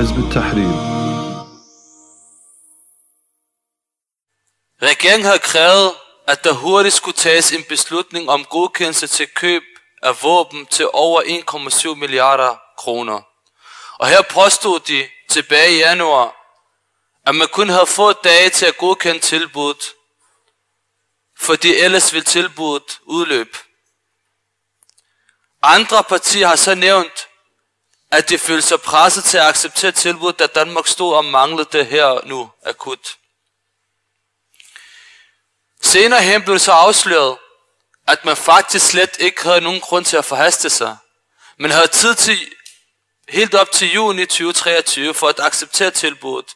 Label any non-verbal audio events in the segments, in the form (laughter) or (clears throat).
حزب التحرير Regeringen havde krævet, at der hurtigt skulle tages en beslutning om godkendelse til køb af våben til over 1,7 milliarder kroner. Og her påstod de tilbage i januar, at man kun havde fået dage til at godkende tilbuddet, fordi ellers ville tilbuddet udløbe. Andre partier har så nævnt, at de følte sig presset til at acceptere tilbuddet, da Danmark stod og manglede det her nu akut. Senere hen blev det så afsløret, at man faktisk slet ikke havde nogen grund til at forhaste sig. Man havde tid til helt op til juni 2023 for at acceptere tilbuddet,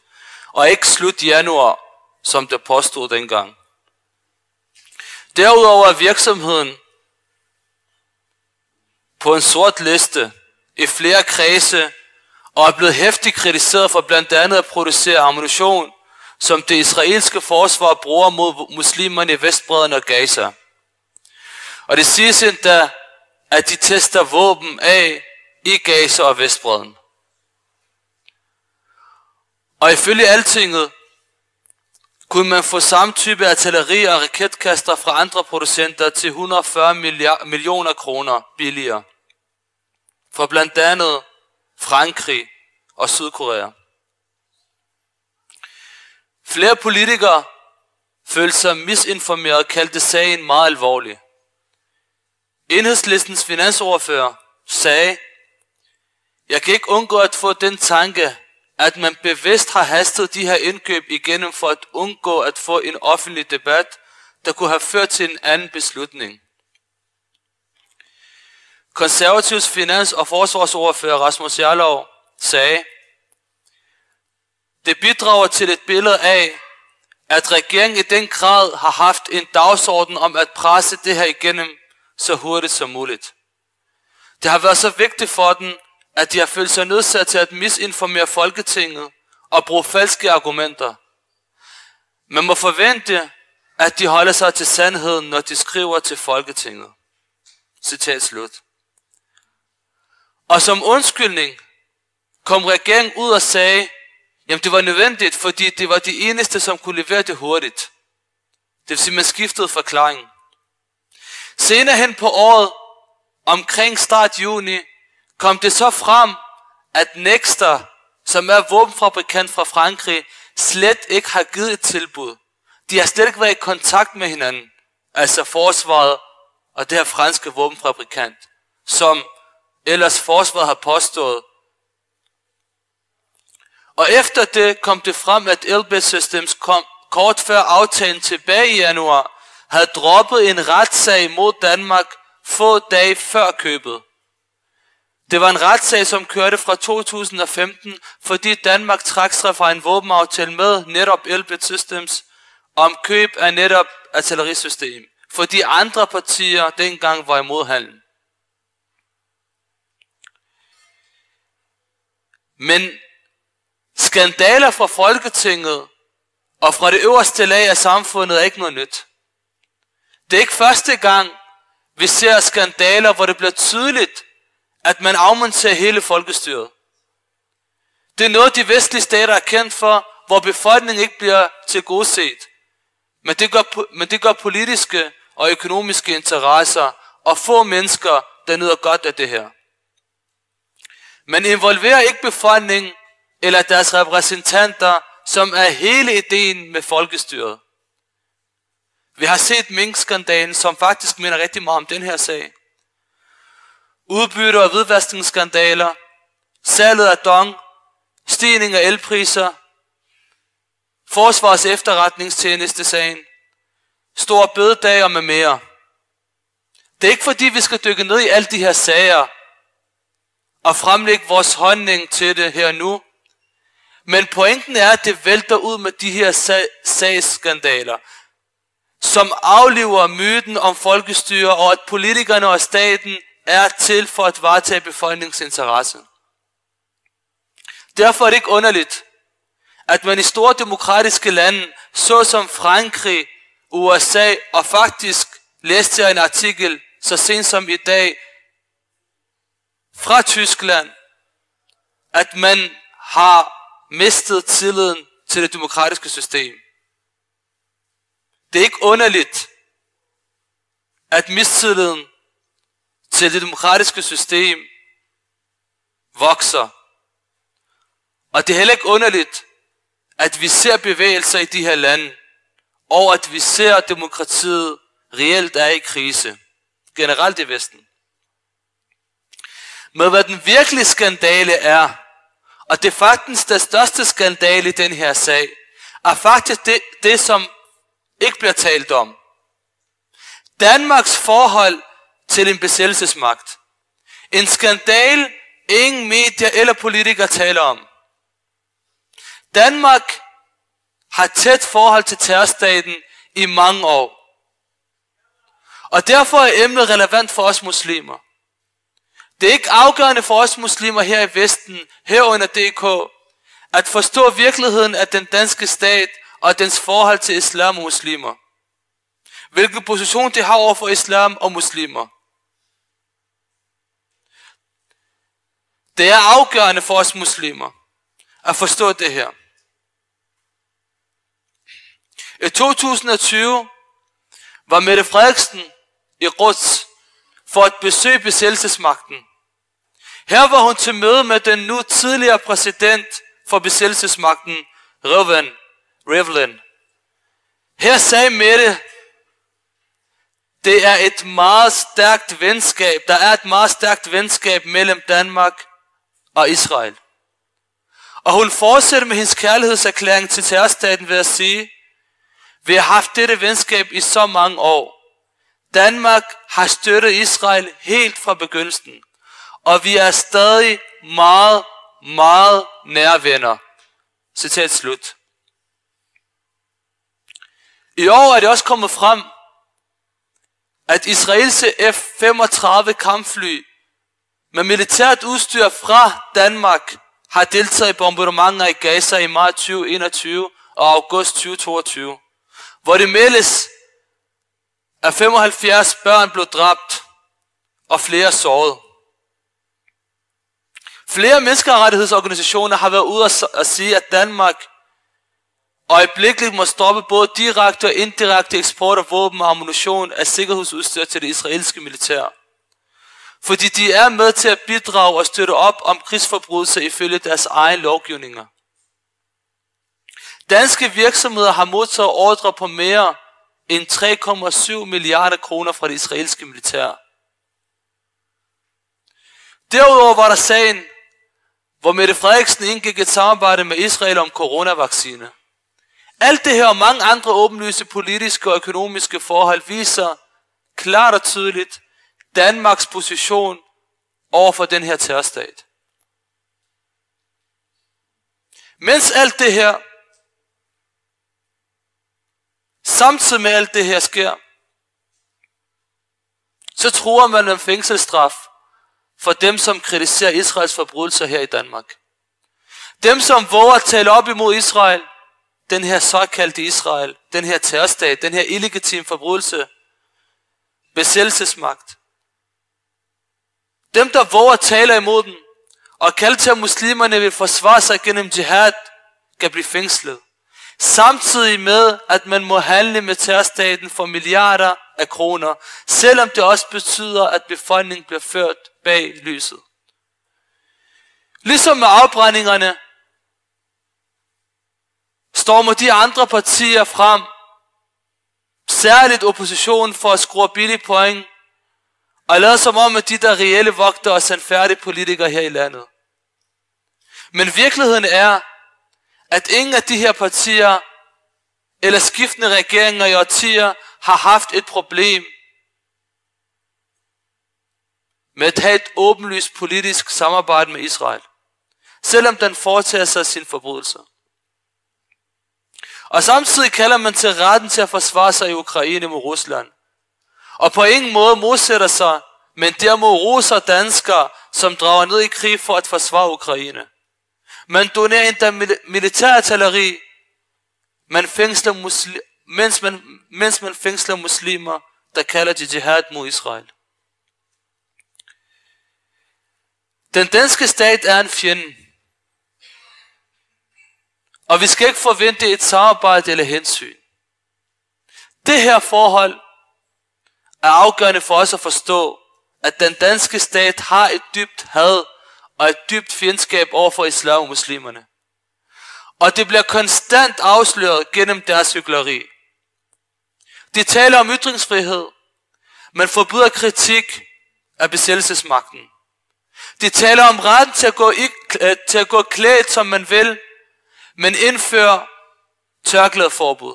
og ikke slut januar, som det påstod dengang. Derudover er virksomheden på en sort liste i flere kredse og er blevet hæftigt kritiseret for blandt andet at producere ammunition, som det israelske forsvar bruger mod muslimerne i Vestbredden og Gaza. Og det siges endda, at de tester våben af i Gaza og Vestbredden. Og ifølge altinget kunne man få samme type artilleri og raketkaster fra andre producenter til 140 millioner kroner billigere. For blandt andet Frankrig og Sydkorea. Flere politikere følte sig misinformeret og kaldte sagen meget alvorlig. Enhedslistens finansordfører sagde, jeg kan ikke undgå at få den tanke, at man bevidst har hastet de her indkøb igennem for at undgå at få en offentlig debat, der kunne have ført til en anden beslutning. Konservativs finans- og forsvarsordfører Rasmus Jarlov sagde, det bidrager til et billede af, at regeringen i den grad har haft en dagsorden om at presse det her igennem så hurtigt som muligt. Det har været så vigtigt for den, at de har følt sig nødsat til at misinformere Folketinget og bruge falske argumenter. Man må forvente, at de holder sig til sandheden, når de skriver til Folketinget. Citat slut. Og som undskyldning kom regeringen ud og sagde, jamen det var nødvendigt, fordi det var de eneste, som kunne levere det hurtigt. Det vil sige, man skiftede forklaring. Senere hen på året, omkring start juni, kom det så frem, at Nexter, som er våbenfabrikant fra Frankrig, slet ikke har givet et tilbud. De har slet ikke været i kontakt med hinanden, altså forsvaret og det her franske våbenfabrikant, som ellers forsvaret har påstået. Og efter det kom det frem, at Elbit Systems kom kort før aftalen tilbage i januar, havde droppet en retssag mod Danmark få dage før købet. Det var en retssag, som kørte fra 2015, fordi Danmark trak sig fra en våbenaftale med netop Elbit Systems om køb af netop artillerisystem, fordi andre partier dengang var imod handlen. Men skandaler fra Folketinget og fra det øverste lag af samfundet er ikke noget nyt. Det er ikke første gang, vi ser skandaler, hvor det bliver tydeligt, at man afmonterer hele folkestyret. Det er noget, de vestlige stater er kendt for, hvor befolkningen ikke bliver tilgodset. Men det gør, men det gør politiske og økonomiske interesser og få mennesker, der nyder godt af det her. Man involverer ikke befolkningen eller deres repræsentanter, som er hele ideen med folkestyret. Vi har set minkskandalen, som faktisk minder rigtig meget om den her sag udbytte- og hvidvaskningsskandaler, salget af dong, stigning af elpriser, forsvars efterretningstjeneste sagen, store bededag med mere. Det er ikke fordi, vi skal dykke ned i alle de her sager og fremlægge vores holdning til det her nu. Men pointen er, at det vælter ud med de her sagsskandaler, som aflever myten om folkestyre og at politikerne og staten er til for at varetage befolkningens interesse. Derfor er det ikke underligt, at man i store demokratiske lande, såsom Frankrig, USA og faktisk læste jeg en artikel så sent som i dag fra Tyskland, at man har mistet tilliden til det demokratiske system. Det er ikke underligt, at mistilliden til det demokratiske system vokser. Og det er heller ikke underligt, at vi ser bevægelser i de her lande, og at vi ser at demokratiet reelt er i krise, generelt i Vesten med, hvad den virkelige skandale er, og det er faktisk den største skandale i den her sag, er faktisk det, det som ikke bliver talt om. Danmarks forhold til en besættelsesmagt. En skandal, ingen medier eller politikere taler om. Danmark har tæt forhold til terrorstaten i mange år. Og derfor er emnet relevant for os muslimer. Det er ikke afgørende for os muslimer her i Vesten, herunder DK, at forstå virkeligheden af den danske stat og dens forhold til islam og muslimer. Hvilken position det har over for islam og muslimer. Det er afgørende for os muslimer at forstå det her. I 2020 var Mette Frederiksen i Ruts for at besøge besættelsesmagten. Her var hun til møde med den nu tidligere præsident for besættelsesmagten, Reuven Rivlin. Her sagde Mette, det er et meget stærkt venskab, der er et meget stærkt venskab mellem Danmark og Israel. Og hun fortsætter med hendes kærlighedserklæring til terrorstaten ved at sige, vi har haft dette venskab i så mange år. Danmark har støttet Israel helt fra begyndelsen. Og vi er stadig meget, meget nære venner. Citat slut. I år er det også kommet frem, at israelske F-35 kampfly med militært udstyr fra Danmark har deltaget i bombardementer i Gaza i maj 2021 og august 2022 hvor det meldes, at 75 børn blev dræbt og flere såret. Flere menneskerettighedsorganisationer har været ude at sige, at Danmark øjeblikkeligt må stoppe både direkte og indirekte eksport af våben og ammunition af sikkerhedsudstyr til det israelske militær. Fordi de er med til at bidrage og støtte op om krigsforbrydelser ifølge deres egen lovgivninger. Danske virksomheder har modtaget ordre på mere end 3,7 milliarder kroner fra det israelske militær. Derudover var der sagen, hvor Mette Frederiksen indgik et samarbejde med Israel om coronavaccine. Alt det her og mange andre åbenlyse politiske og økonomiske forhold viser klart og tydeligt Danmarks position over for den her terrorstat. Mens alt det her Samtidig med alt det her sker, så tror man med fængselsstraf for dem, som kritiserer Israels forbrydelser her i Danmark. Dem, som våger at tale op imod Israel, den her såkaldte Israel, den her terrorstat, den her illegitim forbrydelse, besættelsesmagt. Dem, der våger at tale imod den, og kalde til, at muslimerne vil forsvare sig gennem jihad, kan blive fængslet. Samtidig med, at man må handle med terrorstaten for milliarder af kroner, selvom det også betyder, at befolkningen bliver ført bag lyset. Ligesom med afbrændingerne, stormer de andre partier frem, særligt oppositionen for at skrue billige point, og lader som om, at de der reelle vogter og sandfærdige politikere her i landet. Men virkeligheden er, at ingen af de her partier eller skiftende regeringer i årtier har haft et problem med at have et åbenlyst politisk samarbejde med Israel, selvom den foretager sig sin forbrydelser. Og samtidig kalder man til retten til at forsvare sig i Ukraine mod Rusland. Og på ingen måde modsætter sig, men derimod roser danskere, som drager ned i krig for at forsvare Ukraine. Man donerer endda militærartilleri, man fængsler muslim, mens, man, mens man fængsler muslimer, der kalder til jihad mod Israel. Den danske stat er en fjende. Og vi skal ikke forvente et samarbejde eller hensyn. Det her forhold er afgørende for os at forstå, at den danske stat har et dybt had og et dybt fjendskab over for islam og muslimerne. Og det bliver konstant afsløret gennem deres hyggeleri. De taler om ytringsfrihed, men forbyder kritik af besættelsesmagten. De taler om retten til at gå, i, til at gå klædt, som man vil, men indfører tørklædeforbud.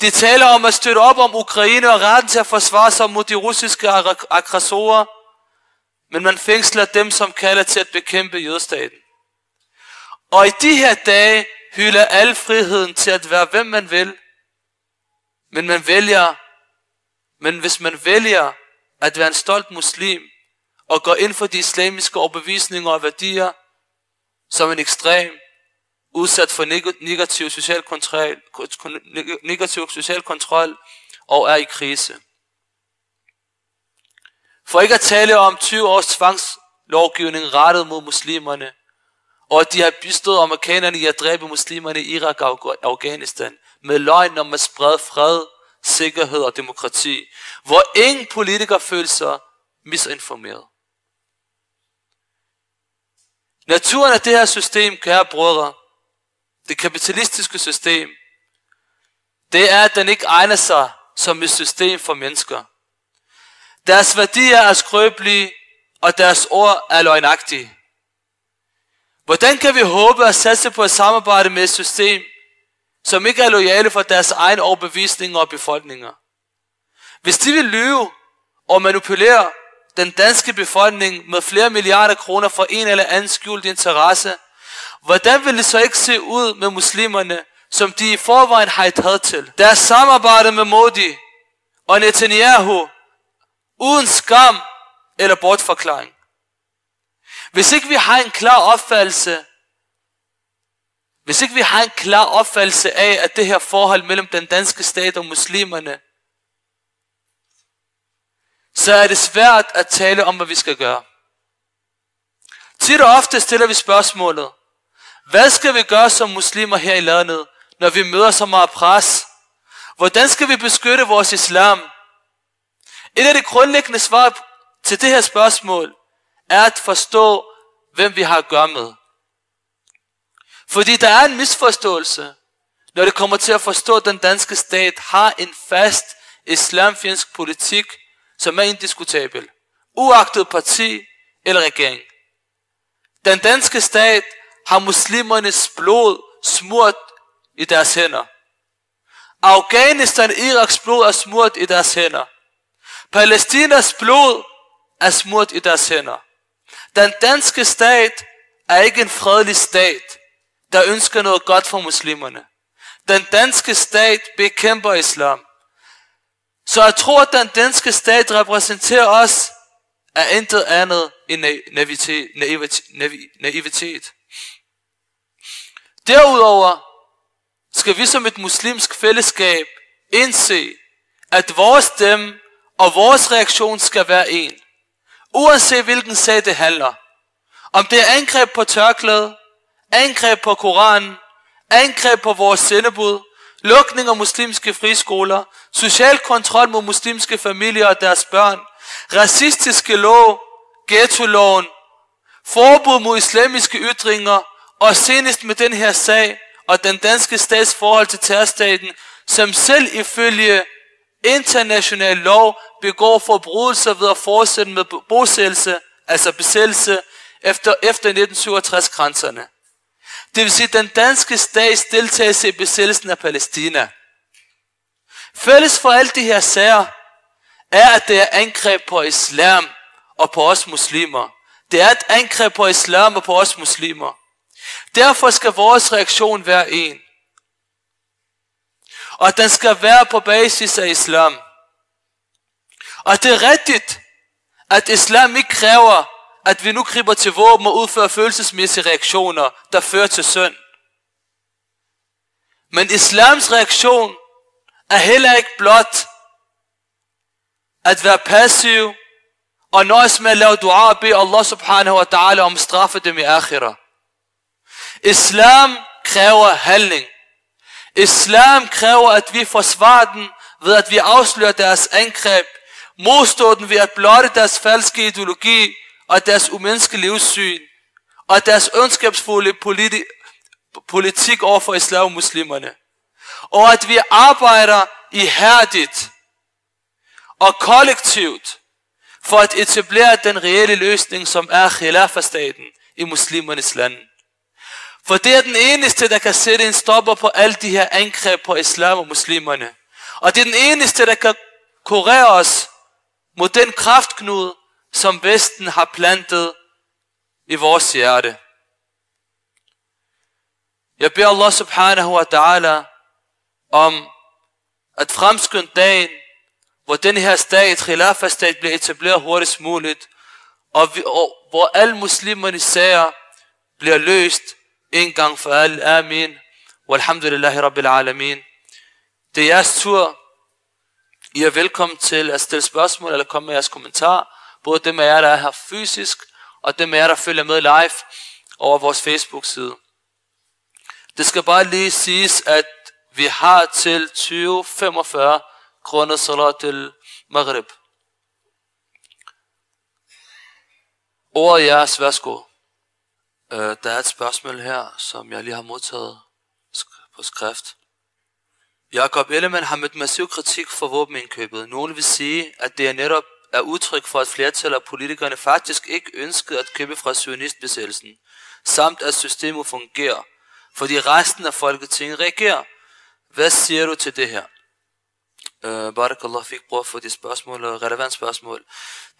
De taler om at støtte op om Ukraine og retten til at forsvare sig mod de russiske aggressorer, men man fængsler dem, som kalder til at bekæmpe jødestaten. Og i de her dage hylder al friheden til at være hvem man vil, men man vælger, men hvis man vælger at være en stolt muslim, og går ind for de islamiske overbevisninger og værdier, som en ekstrem, udsat for negativ social kontrol, negativ social kontrol og er i krise. For ikke at tale om 20 års tvangslovgivning rettet mod muslimerne, og at de har bistået amerikanerne i at dræbe muslimerne i Irak og Afghanistan, med løgn om at sprede fred, sikkerhed og demokrati, hvor ingen politiker føler sig misinformeret. Naturen af det her system, kære brødre, det kapitalistiske system, det er, at den ikke egner sig som et system for mennesker. Deres værdier er skrøbelige, og deres ord er løgnagtige. Hvordan kan vi håbe at satse på et samarbejde med et system, som ikke er lojale for deres egen overbevisninger og befolkninger? Hvis de vil lyve og manipulere den danske befolkning med flere milliarder kroner for en eller anden skjult interesse, hvordan vil det så ikke se ud med muslimerne, som de i forvejen har et had til? Deres samarbejde med Modi og Netanyahu uden skam eller bortforklaring. Hvis ikke vi har en klar opfattelse, hvis ikke vi har en klar opfattelse af, at det her forhold mellem den danske stat og muslimerne så er det svært at tale om, hvad vi skal gøre. Tid og ofte stiller vi spørgsmålet, hvad skal vi gøre som muslimer her i landet, når vi møder så meget pres? Hvordan skal vi beskytte vores islam? Et af de grundlæggende svar til det her spørgsmål er at forstå, hvem vi har at gøre med. Fordi der er en misforståelse, når det kommer til at forstå, at den danske stat har en fast islamfjendsk politik, som er indiskutabel, uagtet parti eller regering. Den danske stat har muslimernes blod smurt i deres hænder. Afghanistan Iraks blod er smurt i deres hænder. Palæstinas blod er smurt i deres hænder. Den danske stat er ikke en fredelig stat, der ønsker noget godt for muslimerne. Den danske stat bekæmper islam. Så jeg tror, at den danske stat repræsenterer os er intet andet end naivitet. naivitet. Derudover skal vi som et muslimsk fællesskab indse, at vores stemme og vores reaktion skal være en. Uanset hvilken sag det handler. Om det er angreb på tørklæde, angreb på Koranen, angreb på vores sendebud, lukning af muslimske friskoler, social kontrol mod muslimske familier og deres børn, racistiske lov, ghetto-loven, forbud mod islamiske ytringer, og senest med den her sag og den danske stats forhold til terrorstaten, som selv ifølge international lov begår forbrydelser ved at fortsætte med bosættelse, altså besættelse, efter, efter 1967-grænserne. Det vil sige den danske stats deltagelse i besættelsen af Palæstina. Fælles for alle de her sager er, at det er angreb på islam og på os muslimer. Det er et angreb på islam og på os muslimer. Derfor skal vores reaktion være en. Og den skal være på basis af islam. Og det er rigtigt, at islam ikke kræver, at vi nu griber til våben og udfører følelsesmæssige reaktioner, der fører til synd. Men islams reaktion er heller ikke blot at være passiv og nøjes med at lave dua og bede Allah subhanahu wa ta'ala om straffe dem i akhira. Islam kræver handling. Islam kræver, at vi forsvarer den ved at vi afslører deres angreb, modstår den ved at blotte deres falske ideologi og deres umenneskelige livssyn og deres ondskabsfulde politi- politik over for islam og muslimerne. Og at vi arbejder ihærdigt og kollektivt for at etablere den reelle løsning, som er khilafastaten i muslimernes land. For det er den eneste, der kan sætte en stopper på alle de her angreb på islam og muslimerne. Og det er den eneste, der kan kurere os mod den kraftknude, som Vesten har plantet i vores hjerte. Jeg beder Allah subhanahu wa ta'ala om at fremskynde dagen, hvor den her stat, Khilafah-stat, bliver etableret hurtigst muligt, og, vi, og hvor alle muslimernes sager bliver løst en gang for alle. Amin. Walhamdulillahi rabbil alamin. Det er jeres tur. I er velkommen til at stille spørgsmål eller komme med jeres kommentar. Både dem af jer, der er her fysisk, og dem af jer, der følger med live over vores Facebook-side. Det skal bare lige siges, at vi har til 2045 grundet salat til Maghrib. Ordet jeres, værsgo. Øh, der er et spørgsmål her, som jeg lige har modtaget på skrift. Jakob Ellemann har mødt massiv kritik for våbenindkøbet. Nogle vil sige, at det er netop er udtryk for, at flertal af politikerne faktisk ikke ønskede at købe fra sionistbesættelsen, samt at systemet fungerer, fordi resten af Folketinget reagerer. Hvad siger du til det her? Øh, Barakallah fik brug for de spørgsmål, og relevant spørgsmål.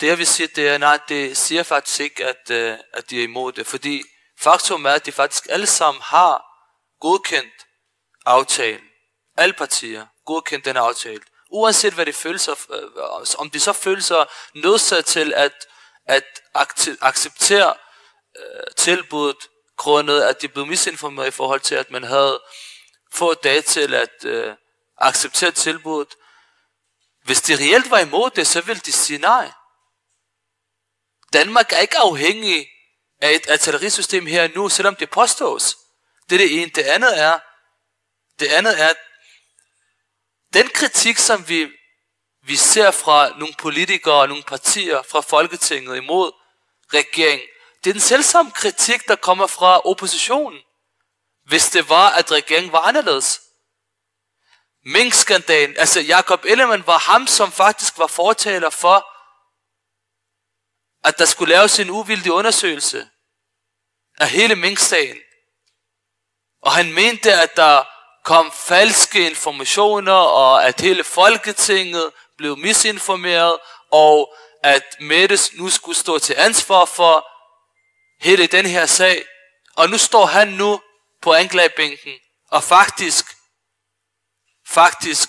Det jeg vil sige, det er, nej, det siger faktisk ikke, at, øh, at de er imod det, fordi faktum er, at de faktisk alle sammen har godkendt aftalen alle partier godkendt den aftale. Uanset hvad de føler sig, øh, om de så føler sig nødsat til at, at acceptere øh, tilbuddet, grundet at de blev misinformeret i forhold til, at man havde få dage til at øh, acceptere tilbuddet. Hvis de reelt var imod det, så ville de sige nej. Danmark er ikke afhængig af et artillerisystem her nu, selvom det påstås. Det er det ene. Det andet er, det andet er, den kritik, som vi, vi ser fra nogle politikere og nogle partier fra Folketinget imod regeringen, det er den selvsamme kritik, der kommer fra oppositionen, hvis det var, at regeringen var anderledes. Mink-skandalen, altså Jakob Ellemann var ham, som faktisk var fortaler for, at der skulle laves en uvildig undersøgelse af hele minksagen. Og han mente, at der kom falske informationer, og at hele Folketinget blev misinformeret, og at Mettes nu skulle stå til ansvar for hele den her sag. Og nu står han nu på anklagebænken, og faktisk, faktisk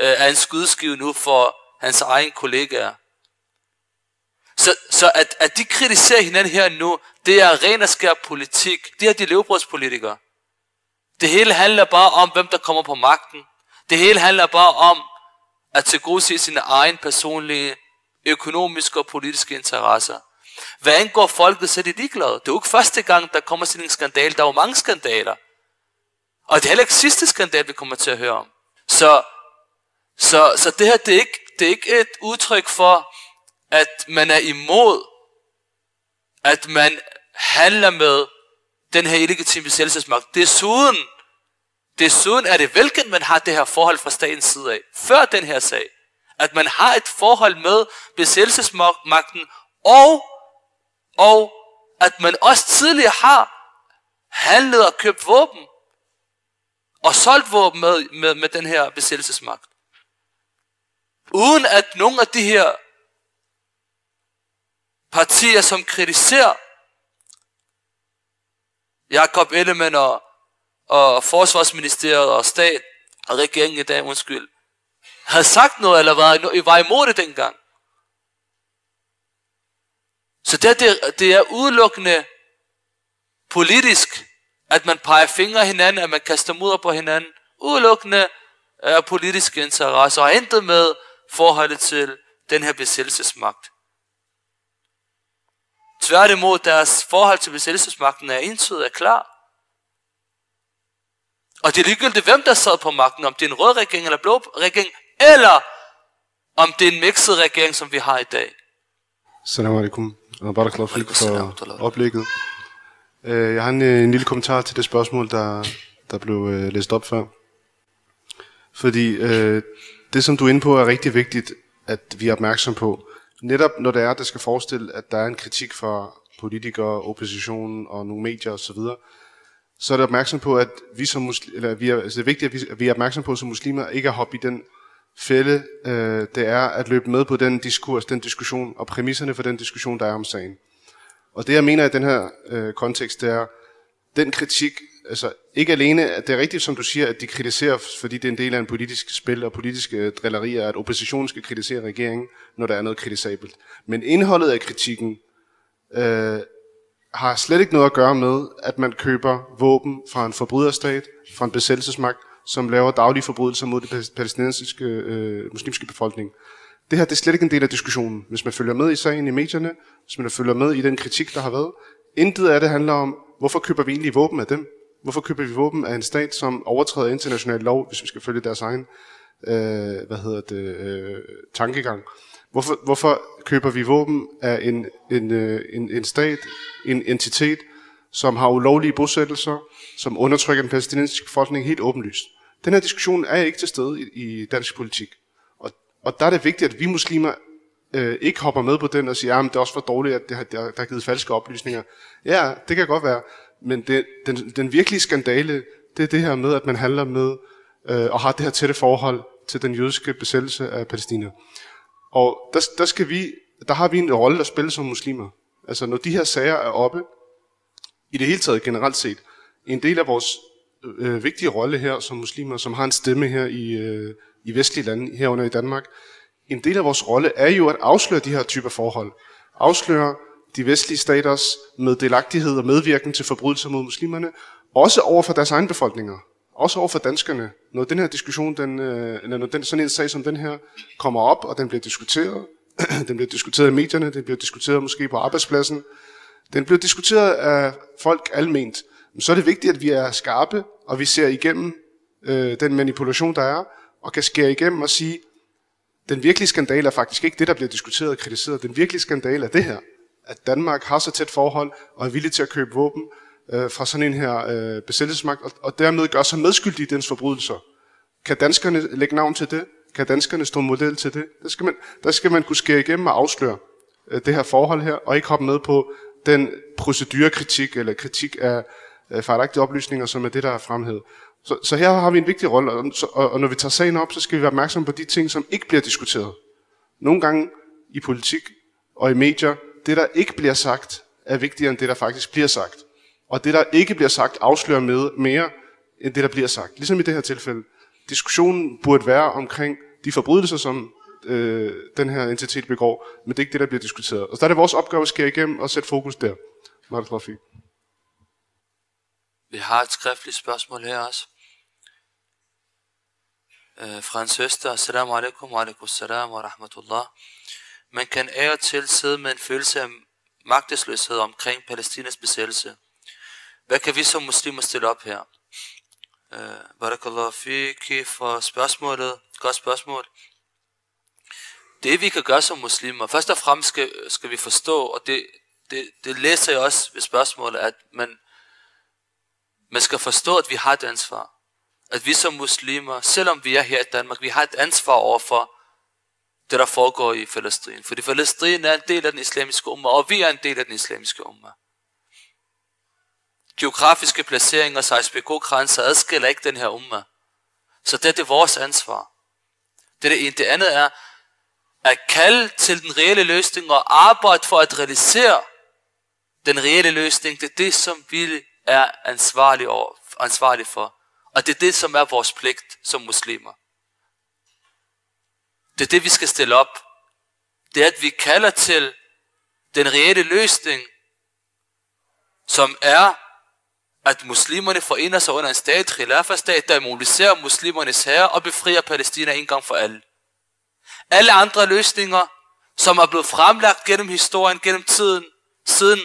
øh, er en skudskive nu for hans egen kollegaer. Så, så at, at de kritiserer hinanden her nu, det er ren og skær politik. Det er de levebrødspolitikere. Det hele handler bare om, hvem der kommer på magten. Det hele handler bare om at tilgodese sine egen personlige, økonomiske og politiske interesser. Hvad angår folket, så er de ligeglade. Det er jo ikke første gang, der kommer sådan en skandal. Der er jo mange skandaler. Og det er heller ikke sidste skandal, vi kommer til at høre om. Så, så, så det her, det er, ikke, det er ikke et udtryk for, at man er imod, at man handler med den her illegitime besættelsesmagt. Desuden, desuden er det velkendt, man har det her forhold fra statens side af, før den her sag. At man har et forhold med besættelsesmagten, og, og at man også tidligere har handlet og købt våben, og solgt våben med, med, med den her besættelsesmagt. Uden at nogen af de her partier, som kritiserer Jakob Ellemann og, og Forsvarsministeriet og stat og regeringen i dag, undskyld, havde sagt noget, eller var, var imod det dengang. Så det, det, det er udelukkende politisk, at man peger fingre hinanden, at man kaster mudder på hinanden. Udelukkende øh, er politiske interesser, og intet med forholdet til den her besættelsesmagt. Tværtimod, deres forhold til besættelsesmagten er entydigt og klar. Og det er ligegyldigt, hvem der sad på magten, om det er en rød regering eller blå regering, eller om det er en mixet regering, som vi har i dag. Salam alaikum. Og barakallahu fik for oplægget. Øh, jeg har en, en lille kommentar til det spørgsmål, der, der blev øh, læst op før. Fordi øh, det, som du er inde på, er rigtig vigtigt, at vi er opmærksom på. Netop når det er, det skal forestille, at der er en kritik fra politikere, oppositionen og nogle medier osv., så er det opmærksom på, at vi som muslimer, eller vi er, altså det er vigtigt, at vi, at vi er opmærksom på som muslimer, ikke at hoppe i den fælde, øh, det er at løbe med på den diskurs, den diskussion og præmisserne for den diskussion, der er om sagen. Og det jeg mener i den her øh, kontekst, det er, den kritik, altså ikke alene, at det er rigtigt, som du siger, at de kritiserer, fordi det er en del af en politisk spil og politiske øh, drillerier, at oppositionen skal kritisere regeringen, når der er noget kritisabelt. Men indholdet af kritikken øh, har slet ikke noget at gøre med, at man køber våben fra en forbryderstat, fra en besættelsesmagt, som laver daglige forbrydelser mod den palæstinensiske øh, muslimske befolkning. Det her det er slet ikke en del af diskussionen. Hvis man følger med i sagen i medierne, hvis man følger med i den kritik, der har været, intet af det handler om, hvorfor køber vi egentlig våben af dem? Hvorfor køber vi våben af en stat, som overtræder international lov, hvis vi skal følge deres egen øh, hvad hedder det, øh, tankegang? Hvorfor, hvorfor køber vi våben af en, en, øh, en, en stat, en entitet, som har ulovlige bosættelser, som undertrykker den palæstinensiske befolkning helt åbenlyst? Den her diskussion er ikke til stede i, i dansk politik. Og, og der er det vigtigt, at vi muslimer øh, ikke hopper med på den og siger, ah, at det er også for dårligt, at det har, der, der er givet falske oplysninger. Ja, det kan godt være. Men det, den, den virkelige skandale, det er det her med, at man handler med øh, og har det her tætte forhold til den jødiske besættelse af Palæstina. Og der, der, skal vi, der har vi en rolle at spille som muslimer. Altså når de her sager er oppe, i det hele taget generelt set, en del af vores øh, vigtige rolle her som muslimer, som har en stemme her i, øh, i vestlige lande, herunder i Danmark, en del af vores rolle er jo at afsløre de her typer forhold. Afsløre de vestlige staters med delagtighed og medvirken til forbrydelser mod muslimerne, også over for deres egne befolkninger, også over for danskerne. Når den her diskussion, den, øh, eller når den, sådan en sag som den her kommer op, og den bliver diskuteret, (clears throat) den bliver diskuteret i medierne, den bliver diskuteret måske på arbejdspladsen, den bliver diskuteret af folk alment, så er det vigtigt, at vi er skarpe, og vi ser igennem øh, den manipulation, der er, og kan skære igennem og sige, den virkelige skandale er faktisk ikke det, der bliver diskuteret og kritiseret. Den virkelige skandale er det her, at Danmark har så tæt forhold og er villig til at købe våben øh, fra sådan en her øh, besættelsesmagt, og, og dermed gør sig medskyldig i dens forbrydelser. Kan danskerne lægge navn til det? Kan danskerne stå model til det? Der skal man, der skal man kunne skære igennem og afsløre øh, det her forhold her, og ikke hoppe med på den procedurekritik eller kritik af øh, fejlagtige oplysninger, som er det, der er fremhævet. Så, så her har vi en vigtig rolle, og, og, og når vi tager sagen op, så skal vi være opmærksomme på de ting, som ikke bliver diskuteret. Nogle gange i politik og i medier, det der ikke bliver sagt, er vigtigere end det, der faktisk bliver sagt. Og det, der ikke bliver sagt, afslører med mere end det, der bliver sagt. Ligesom i det her tilfælde. Diskussionen burde være omkring de forbrydelser, som øh, den her entitet begår, men det er ikke det, der bliver diskuteret. Og så er det vores opgave at skære igennem og sætte fokus der. Meget Vi har et skriftligt spørgsmål her også. Øh, fra en søster. Assalamu alaikum wa alaikum salam wa rahmatullah. Man kan ære til sidde med en følelse af magtesløshed omkring Palæstinas besættelse. Hvad kan vi som muslimer stille op her? Uh, Barakallahu fiki for spørgsmålet. Godt spørgsmål. Det vi kan gøre som muslimer, først og fremmest skal, skal vi forstå, og det, det, det læser jeg også ved spørgsmålet, at man, man skal forstå, at vi har et ansvar. At vi som muslimer, selvom vi er her i Danmark, vi har et ansvar overfor det, der foregår i Palæstina. Fordi Palæstina er en del af den islamiske umma, og vi er en del af den islamiske umma. Geografiske placeringer og seismikogrænser adskiller ikke den her umma. Så det er det vores ansvar. Det er det ene. Det andet er at kalde til den reelle løsning og arbejde for at realisere den reelle løsning. Det er det, som vi er ansvarlige, over, ansvarlige for. Og det er det, som er vores pligt som muslimer. Det er det, vi skal stille op. Det er, at vi kalder til den reelle løsning, som er, at muslimerne forener sig under en stat, Khilafah-stat, der mobiliserer muslimernes herre og befrier Palæstina en gang for alle. Alle andre løsninger, som er blevet fremlagt gennem historien, gennem tiden, siden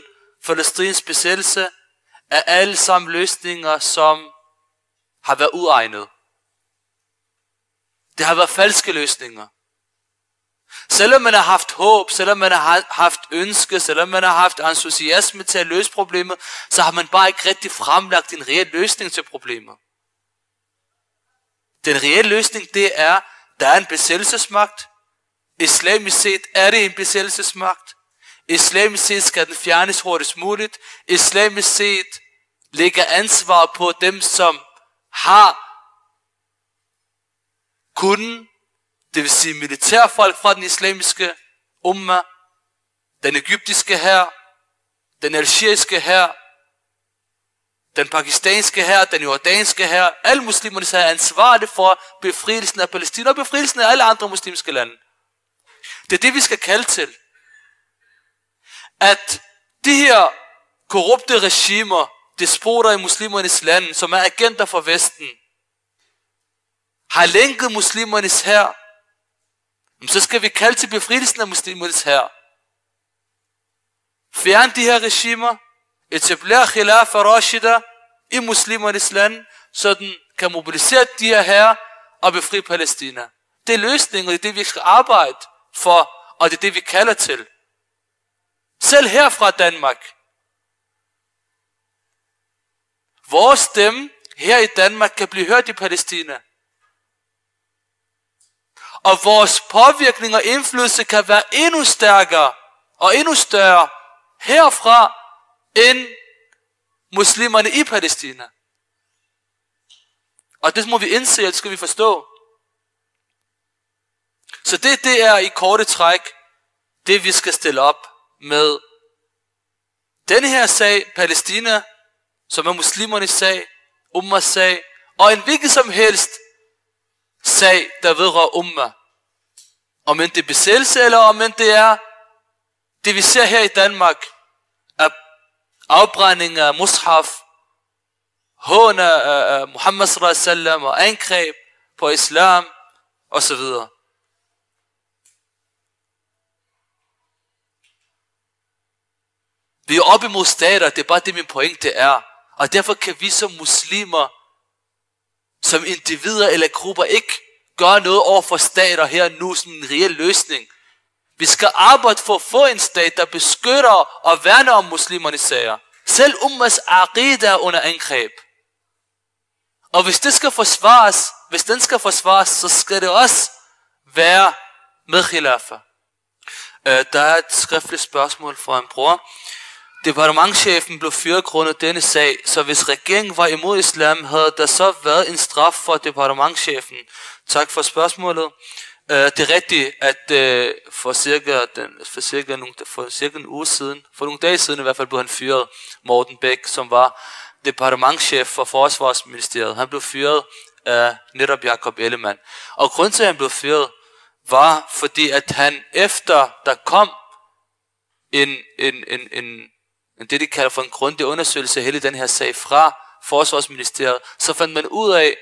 Palæstins besættelse, er alle sammen løsninger, som har været uegnet. Det har været falske løsninger. Selvom man har haft håb, selvom man har haft ønske, selvom man har haft entusiasme til at løse problemet, så har man bare ikke rigtig fremlagt en reel løsning til problemet. Den reelle løsning, det er, der er en besættelsesmagt. Islamisk set er det en besættelsesmagt. Islamisk set skal den fjernes hurtigst muligt. Islamisk set ligger ansvar på dem, som har kunden, det vil sige militærfolk fra den islamiske umma, den egyptiske her, den algeriske her, den pakistanske her, den jordanske her, alle muslimerne er ansvarlige for befrielsen af Palæstina og befrielsen af alle andre muslimske lande. Det er det, vi skal kalde til. At de her korrupte regimer, despoter i muslimernes land, som er agenter for Vesten, har lænket muslimernes her, så skal vi kalde til befrielsen af muslimernes her. Fjern de her regimer, etabler khilaf Rashida i muslimernes land, så den kan mobilisere de her herrer og befri Palæstina. Det er løsningen, og det er det, vi skal arbejde for, og det er det, vi kalder til. Selv her fra Danmark. Vores stemme her i Danmark kan blive hørt i Palæstina. Og vores påvirkning og indflydelse kan være endnu stærkere og endnu større herfra end muslimerne i Palæstina. Og det må vi indse, og det skal vi forstå. Så det, det er i korte træk, det vi skal stille op med den her sag, Palæstina, som er muslimernes sag, ummas sag, og en hvilken som helst sag, der vedrører umma. Om end det er besættelse, eller om end det er det, vi ser her i Danmark, af afbrænding af mushaf, hån af Muhammad sallallahu og angreb på islam, og så videre. Vi er op imod stater, det er bare det min pointe er. Og derfor kan vi som muslimer, som individer eller grupper, ikke gøre noget over for stater her nu som en reel løsning. Vi skal arbejde for at få en stat, der beskytter og værner om muslimernes sager. Selv ummas aqida er under angreb. Og hvis det skal forsvares, hvis den skal forsvares, så skal det også være med khilafa. Øh, der er et skriftligt spørgsmål fra en bror. Departementchefen blev fyret grundet denne sag, så hvis regeringen var imod islam, havde der så været en straf for departementchefen. Tak for spørgsmålet. Uh, det er rigtigt, at uh, for, cirka, den, for, cirka nogle, for cirka en uge siden, for nogle dage siden i hvert fald, blev han fyret, Morten Bæk, som var departementchef for Forsvarsministeriet. Han blev fyret af netop Jakob Ellemann. Og grunden til, at han blev fyret, var fordi, at han efter der kom en, en, en, en det de kalder for en grundig undersøgelse af hele den her sag fra Forsvarsministeriet, så fandt man ud af,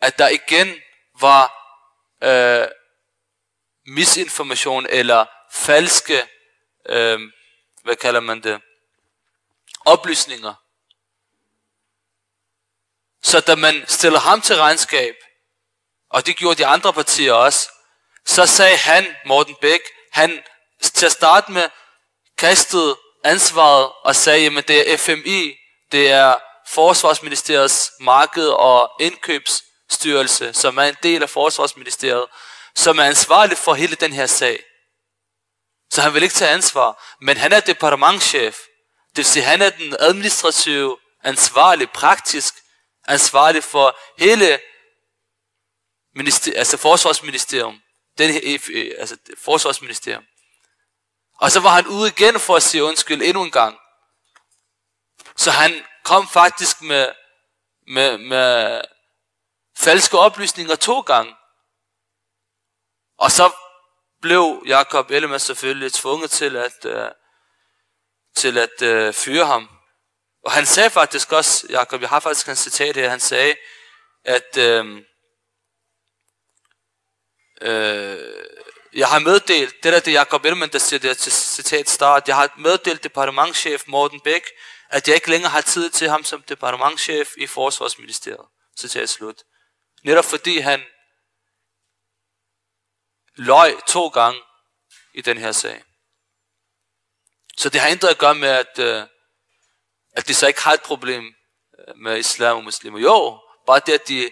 at der igen var øh, misinformation eller falske, øh, hvad kalder man det, oplysninger. Så da man stiller ham til regnskab, og det gjorde de andre partier også, så sagde han, Morten Bæk, han til at starte med kastede ansvaret og sagde, at det er FMI, det er Forsvarsministeriets marked- og indkøbsstyrelse, som er en del af Forsvarsministeriet, som er ansvarlig for hele den her sag. Så han vil ikke tage ansvar, men han er departementchef. Det vil sige, han er den administrative ansvarlig, praktisk ansvarlig for hele minister, altså forsvarsministerium. Den, altså forsvarsministerium. Og så var han ude igen for at sige undskyld endnu en gang. Så han kom faktisk med, med, med falske oplysninger to gange. Og så blev Jakob Ellemann selvfølgelig tvunget til at, øh, til at øh, fyre ham. Og han sagde faktisk også, Jakob, jeg har faktisk en citat her, han sagde, at øh, øh, jeg har meddelt, det der det Jacob Ellemann, der siger det til citat start, jeg har meddelt departementchef Morten Bæk, at jeg ikke længere har tid til ham som departementchef i Forsvarsministeriet. Citat slut. Netop fordi han løj to gange i den her sag. Så det har intet at gøre med, at, øh, at de så ikke har et problem øh, med islam og muslimer. Jo, bare det, at de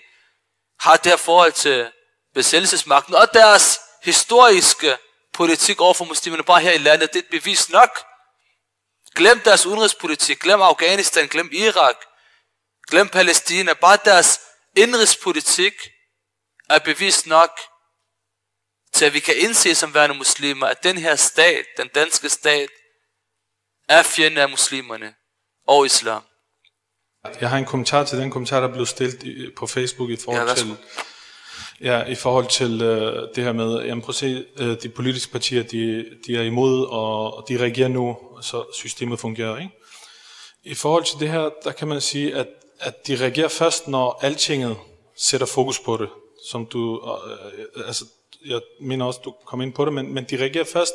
har det her forhold til besættelsesmagten og deres historiske politik over for muslimerne bare her i landet, det er et bevis nok. Glem deres udenrigspolitik, glem Afghanistan, glem Irak, glem Palæstina, bare deres indrigspolitik er bevis nok til at vi kan indse som værende muslimer, at den her stat, den danske stat, er fjende af muslimerne og islam. Jeg har en kommentar til den kommentar, der blev stillet på Facebook i forhold ja, til, ja, i forhold til øh, det her med, jamen prøv at se, øh, de politiske partier, de, de er imod, og de reagerer nu, så systemet fungerer, ikke? I forhold til det her, der kan man sige, at, at de reagerer først, når altinget sætter fokus på det, som du, øh, altså, jeg mener også, du kom ind på det, men, men de reagerer først,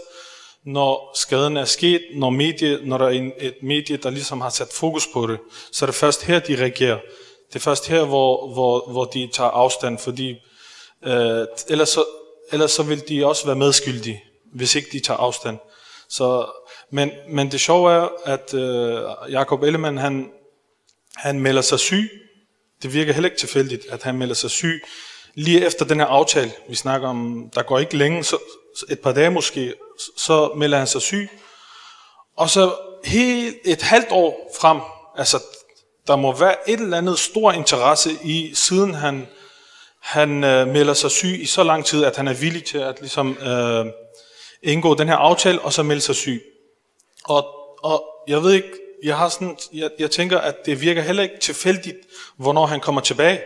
når skaden er sket, når, medie, når der er en, et medie, der ligesom har sat fokus på det, så er det først her, de reagerer. Det er først her, hvor, hvor, hvor de tager afstand, fordi øh, ellers, så, ellers så vil de også være medskyldige, hvis ikke de tager afstand. Så, men, men det sjove er, at øh, Jakob Ellemann, han, han melder sig syg. Det virker heller ikke tilfældigt, at han melder sig syg lige efter den her aftale, vi snakker om, der går ikke længe, så et par dage måske, så melder han sig syg. Og så helt et halvt år frem, altså der må være et eller andet stor interesse i, siden han, han øh, melder sig syg i så lang tid, at han er villig til at ligesom, øh, indgå den her aftale, og så melde sig syg. Og, og jeg ved ikke, jeg, har sådan, jeg, jeg tænker, at det virker heller ikke tilfældigt, hvornår han kommer tilbage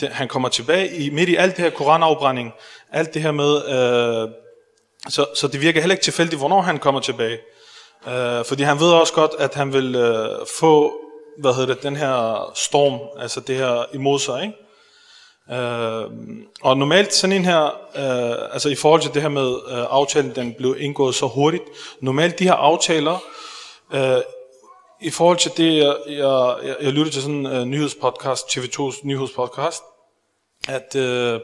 det, han kommer tilbage i, midt i alt det her koranafbrænding, alt det her med, øh, så, så det virker heller ikke tilfældigt, hvornår han kommer tilbage. Øh, fordi han ved også godt, at han vil øh, få, hvad hedder det, den her storm, altså det her imod sig, ikke? Øh, og normalt sådan en her, øh, altså i forhold til det her med øh, aftalen, den blev indgået så hurtigt, normalt de her aftaler, øh, i forhold til det, jeg, jeg, jeg lyttede til sådan en øh, nyhedspodcast, TV2's nyhedspodcast, at, øh,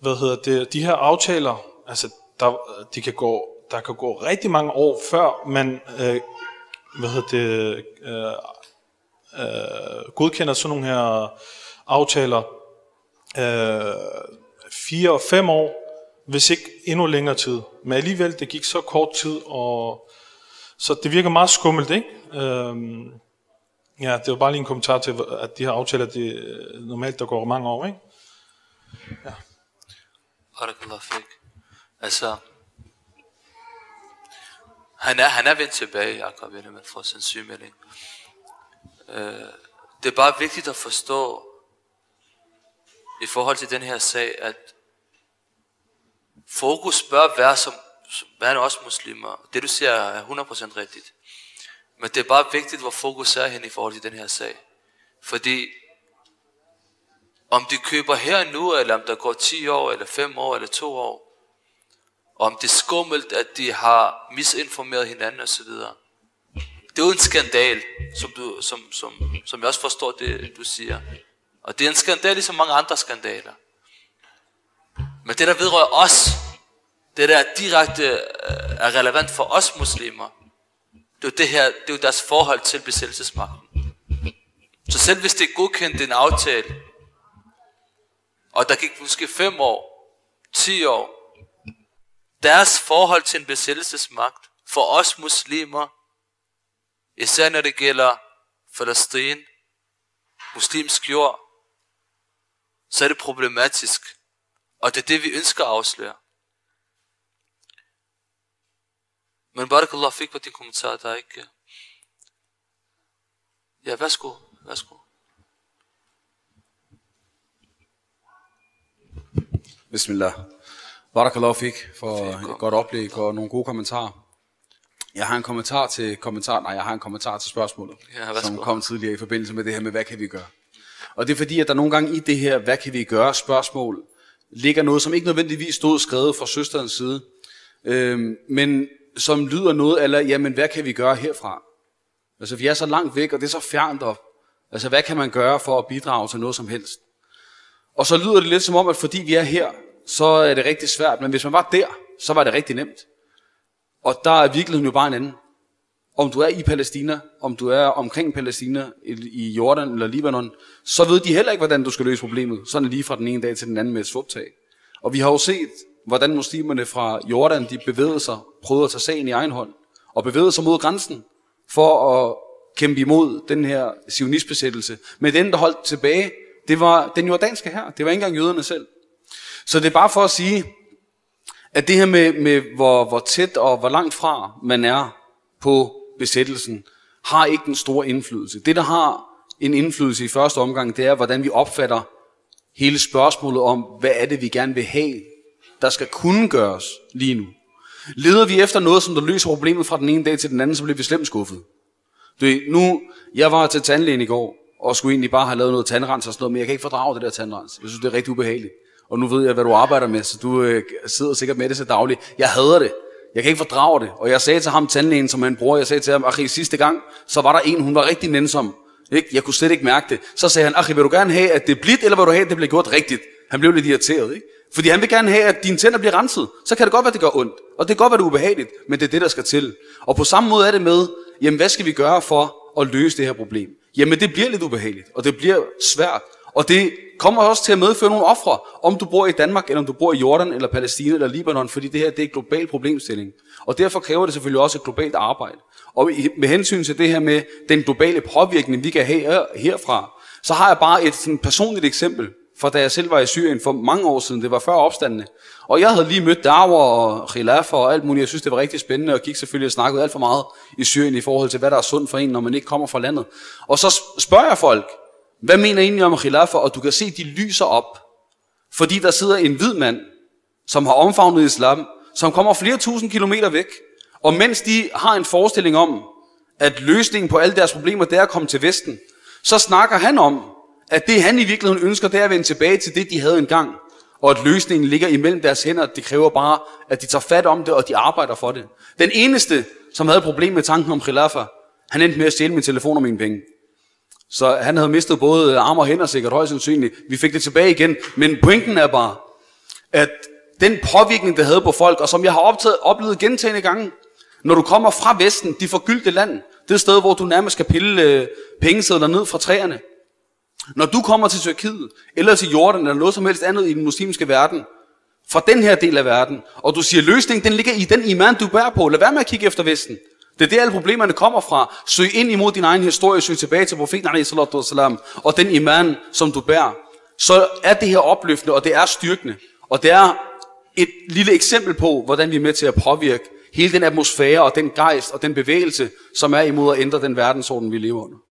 hvad hedder det, de her aftaler, altså, der, de kan gå, der kan gå rigtig mange år før man, øh, hvad hedder det, øh, øh, godkender sådan nogle her aftaler, øh, fire og fem år, hvis ikke endnu længere tid. Men alligevel, det gik så kort tid, og så det virker meget skummelt, ikke? Øhm, ja, det var bare lige en kommentar til, at de her aftaler, det øh, normalt der går mange år, ikke? Ja. Barakallah fik. Altså, han er, han er vendt tilbage, Jacob Ellemann, fra sin sygemelding. Øh, det er bare vigtigt at forstå, i forhold til den her sag, at fokus bør være som værende også muslimer. Det du siger er 100% rigtigt. Men det er bare vigtigt, hvor fokus er hen i forhold til den her sag. Fordi om de køber her nu, eller om der går 10 år, eller 5 år, eller 2 år, om det er skummelt, at de har misinformeret hinanden osv. Det er jo en skandal, som, du, som, som, som jeg også forstår det, du siger. Og det er en skandal ligesom mange andre skandaler. Men det, der vedrører os, det der direkte øh, er relevant for os muslimer, det er jo, det her, det er jo deres forhold til besættelsesmagten. Så selv hvis det er godkendt en aftale, og der gik måske 5 år, 10 år, deres forhold til en besættelsesmagt for os muslimer, især når det gælder Palæstin, muslimsk jord, så er det problematisk. Og det er det, vi ønsker at afsløre. Men barakallah fik på din kommentar, der er ikke... Ja, værsgo, værsgo. Bismillah. Barakallah fik for et godt oplæg og nogle gode kommentarer. Jeg har en kommentar til kommentar, nej, jeg har en kommentar til spørgsmålet, ja, som kom tidligere i forbindelse med det her med, hvad kan vi gøre? Og det er fordi, at der nogle gange i det her, hvad kan vi gøre, spørgsmål, ligger noget, som ikke nødvendigvis stod skrevet fra søsterens side, øh, men som lyder noget, eller jamen, hvad kan vi gøre herfra? Altså, vi er så langt væk, og det er så fjernt op. Altså, hvad kan man gøre for at bidrage til noget som helst? Og så lyder det lidt som om, at fordi vi er her, så er det rigtig svært. Men hvis man var der, så var det rigtig nemt. Og der er virkeligheden jo bare en anden. Om du er i Palæstina, om du er omkring Palæstina, i Jordan eller Libanon, så ved de heller ikke, hvordan du skal løse problemet. Sådan lige fra den ene dag til den anden med et svuptag. Og vi har jo set, hvordan muslimerne fra Jordan, de bevægede sig, prøvede at tage sagen i egen hånd, og bevægede sig mod grænsen, for at kæmpe imod den her sionistbesættelse. Men den, der holdt tilbage, det var den jordanske her. Det var ikke engang jøderne selv. Så det er bare for at sige, at det her med, med hvor, hvor tæt og hvor langt fra man er på besættelsen, har ikke den store indflydelse. Det, der har en indflydelse i første omgang, det er, hvordan vi opfatter hele spørgsmålet om, hvad er det, vi gerne vil have, der skal kunne gøres lige nu. Leder vi efter noget, som der løser problemet fra den ene dag til den anden, så bliver vi slemt skuffet. Du ved, nu, jeg var til tandlægen i går, og skulle egentlig bare have lavet noget tandrens og sådan noget, men jeg kan ikke fordrage det der tandrens. Jeg synes, det er rigtig ubehageligt. Og nu ved jeg, hvad du arbejder med, så du øh, sidder sikkert med det så dagligt. Jeg hader det. Jeg kan ikke fordrage det. Og jeg sagde til ham, tandlægen, som han bruger, jeg sagde til ham, Achi, sidste gang, så var der en, hun var rigtig nænsom. Ikke? Jeg kunne slet ikke mærke det. Så sagde han, Achi, vil du gerne have, at det er blidt, eller vil du have, at det bliver gjort rigtigt? Han blev lidt irriteret, ikke? Fordi han vil gerne have, at dine tænder bliver renset. Så kan det godt være, at det gør ondt. Og det kan godt være, det er ubehageligt, men det er det, der skal til. Og på samme måde er det med, jamen hvad skal vi gøre for at løse det her problem? Jamen det bliver lidt ubehageligt, og det bliver svært. Og det kommer også til at medføre nogle ofre, om du bor i Danmark, eller om du bor i Jordan, eller Palæstina, eller Libanon, fordi det her det er et global problemstilling. Og derfor kræver det selvfølgelig også et globalt arbejde. Og med hensyn til det her med den globale påvirkning, vi kan have herfra, så har jeg bare et sådan personligt eksempel, fra da jeg selv var i Syrien for mange år siden, det var før opstandene. Og jeg havde lige mødt Darwa og Khilafah og alt muligt. Jeg synes, det var rigtig spændende, og gik selvfølgelig og snakkede alt for meget i Syrien i forhold til, hvad der er sundt for en, når man ikke kommer fra landet. Og så spørger jeg folk, hvad mener egentlig om khilafa? Og du kan se, de lyser op. Fordi der sidder en hvid mand, som har omfavnet islam, som kommer flere tusind kilometer væk. Og mens de har en forestilling om, at løsningen på alle deres problemer, det er at komme til Vesten, så snakker han om, at det han i virkeligheden ønsker, det er at vende tilbage til det, de havde engang. Og at løsningen ligger imellem deres hænder. Det kræver bare, at de tager fat om det, og de arbejder for det. Den eneste, som havde problemer med tanken om khilafa, han endte med at stjæle min telefon og mine penge. Så han havde mistet både arm og hænder sikkert højst sandsynligt. Vi fik det tilbage igen. Men pointen er bare, at den påvirkning, det havde på folk, og som jeg har optaget, oplevet gentagende gange, når du kommer fra Vesten, de forgyldte land, det sted, hvor du nærmest skal pille øh, pengesedler ned fra træerne, når du kommer til Tyrkiet, eller til Jordan, eller noget som helst andet i den muslimske verden, fra den her del af verden, og du siger, løsningen den ligger i den iman, du bærer på. Lad være med at kigge efter Vesten. Det er det, alle problemerne kommer fra. Søg ind imod din egen historie, søg tilbage til profeten, og den iman, som du bærer. Så er det her opløftende, og det er styrkende. Og det er et lille eksempel på, hvordan vi er med til at påvirke hele den atmosfære, og den gejst, og den bevægelse, som er imod at ændre den verdensorden, vi lever under.